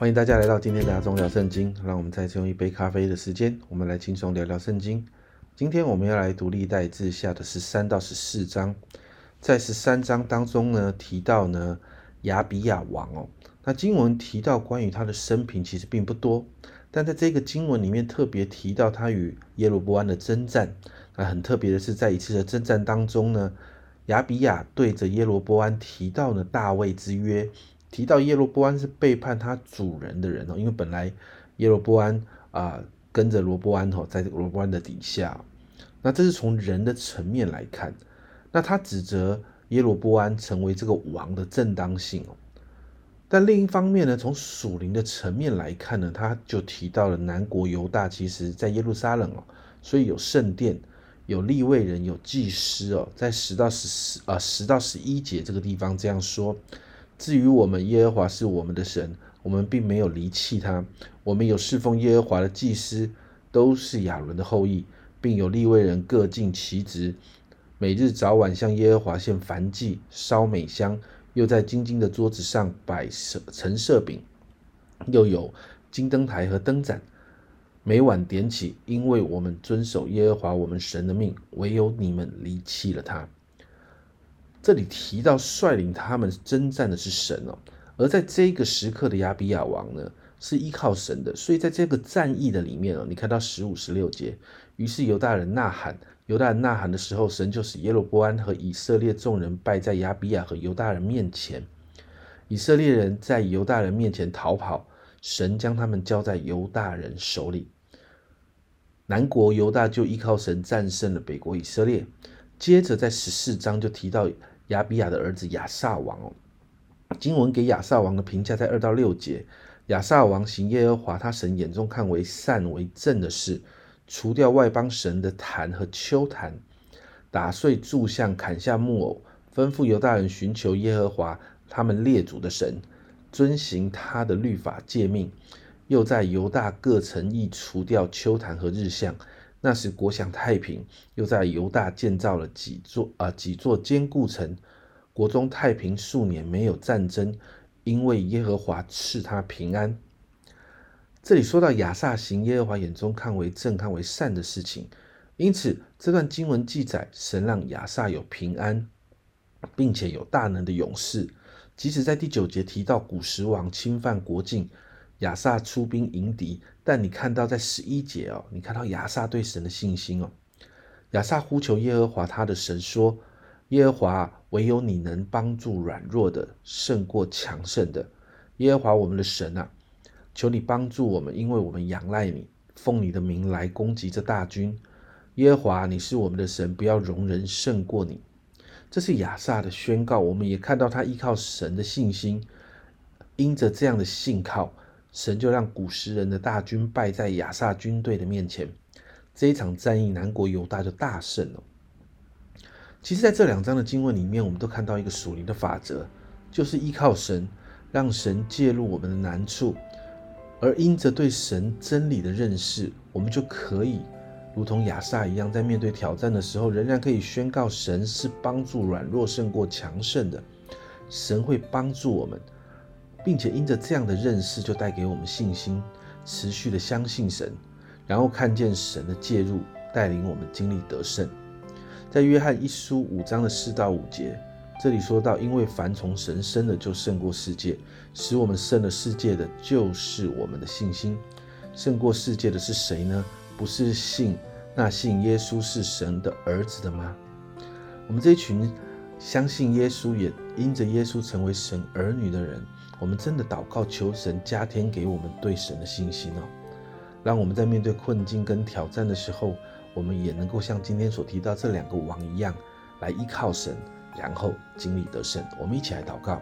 欢迎大家来到今天的阿忠聊圣经。让我们再次用一杯咖啡的时间，我们来轻松聊聊圣经。今天我们要来读历代志下的十三到十四章。在十三章当中呢，提到呢亚比亚王哦。那经文提到关于他的生平其实并不多，但在这个经文里面特别提到他与耶罗波安的征战。那很特别的是，在一次的征战当中呢，亚比亚对着耶罗波安提到了大卫之约。提到耶罗波安是背叛他主人的人哦，因为本来耶罗波安啊跟着罗波安哦，在罗波安的底下，那这是从人的层面来看，那他指责耶罗波安成为这个王的正当性哦，但另一方面呢，从属灵的层面来看呢，他就提到了南国犹大其实在耶路撒冷哦，所以有圣殿，有立位人，有祭司哦，在十到十四啊十到十一节这个地方这样说。至于我们，耶和华是我们的神，我们并没有离弃他。我们有侍奉耶和华的祭司，都是亚伦的后裔，并有立位人各尽其职，每日早晚向耶和华献燔祭、烧美香，又在金金的桌子上摆设陈设饼，又有金灯台和灯盏，每晚点起，因为我们遵守耶和华我们神的命，唯有你们离弃了他。这里提到率领他们征战的是神哦，而在这个时刻的亚比亚王呢，是依靠神的，所以在这个战役的里面哦，你看到十五、十六节，于是犹大人呐喊，犹大人呐喊的时候，神就使耶罗波安和以色列众人败在亚比亚和犹大人面前，以色列人在犹大人面前逃跑，神将他们交在犹大人手里，南国犹大就依靠神战胜了北国以色列。接着在十四章就提到亚比亚的儿子亚萨王哦，经文给亚萨王的评价在二到六节，亚萨王行耶和华他神眼中看为善为正的事，除掉外邦神的坛和丘坛，打碎柱像，砍下木偶，吩咐犹大人寻求耶和华他们列祖的神，遵行他的律法诫命，又在犹大各城邑除掉丘坛和日像。那时国享太平，又在犹大建造了几座啊几座坚固城，国中太平数年，没有战争，因为耶和华赐他平安。这里说到亚萨行耶和华眼中看为正、看为善的事情，因此这段经文记载神让亚萨有平安，并且有大能的勇士。即使在第九节提到古时王侵犯国境。亚萨出兵迎敌，但你看到在十一节哦，你看到亚萨对神的信心哦。亚萨呼求耶和华他的神说：“耶和华，唯有你能帮助软弱的，胜过强盛的。耶和华我们的神啊，求你帮助我们，因为我们仰赖你，奉你的名来攻击这大军。耶和华，你是我们的神，不要容人胜过你。”这是亚萨的宣告。我们也看到他依靠神的信心，因着这样的信靠。神就让古时人的大军败在亚萨军队的面前，这一场战役，南国犹大就大胜了。其实，在这两章的经文里面，我们都看到一个属灵的法则，就是依靠神，让神介入我们的难处，而因着对神真理的认识，我们就可以如同亚萨一样，在面对挑战的时候，仍然可以宣告神是帮助软弱胜过强盛的，神会帮助我们。并且因着这样的认识，就带给我们信心，持续的相信神，然后看见神的介入，带领我们经历得胜。在约翰一书五章的四到五节，这里说到：因为凡从神生的，就胜过世界；使我们胜了世界的，就是我们的信心。胜过世界的是谁呢？不是信那信耶稣是神的儿子的吗？我们这一群相信耶稣，也因着耶稣成为神儿女的人。我们真的祷告求神加添给我们对神的信心哦，让我们在面对困境跟挑战的时候，我们也能够像今天所提到这两个王一样，来依靠神，然后经历得胜。我们一起来祷告。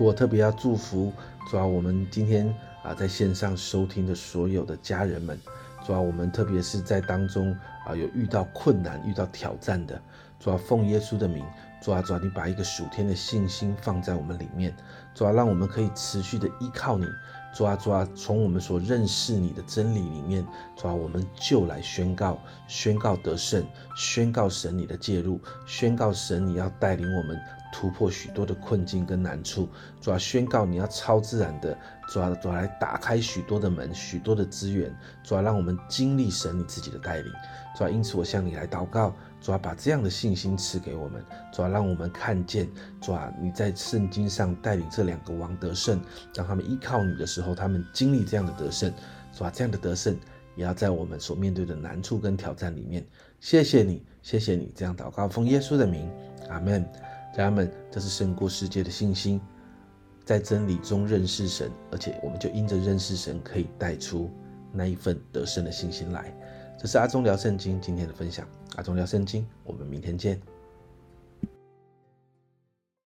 我特别要祝福，主啊，我们今天啊在线上收听的所有的家人们，主啊，我们特别是在当中啊有遇到困难、遇到挑战的，主啊，奉耶稣的名。主啊，主啊，你把一个属天的信心放在我们里面，主啊，让我们可以持续的依靠你。主啊，主啊，从我们所认识你的真理里面，主啊，我们就来宣告，宣告得胜，宣告神你的介入，宣告神你要带领我们突破许多的困境跟难处，主要宣告你要超自然的，主要主要来打开许多的门，许多的资源，主要让我们经历神你自己的带领，主要因此我向你来祷告，主要把这样的信心赐给我们，主要让我们看见，主要你在圣经上带领这两个王得胜，让他们依靠你的时候，他们经历这样的得胜，主要这样的得胜也要在我们所面对的难处跟挑战里面，谢谢你，谢谢你这样祷告，奉耶稣的名，阿门。家人们，这是胜过世界的信心，在真理中认识神，而且我们就因着认识神，可以带出那一份得胜的信心来。这是阿忠聊圣经今天的分享，阿忠聊圣经，我们明天见。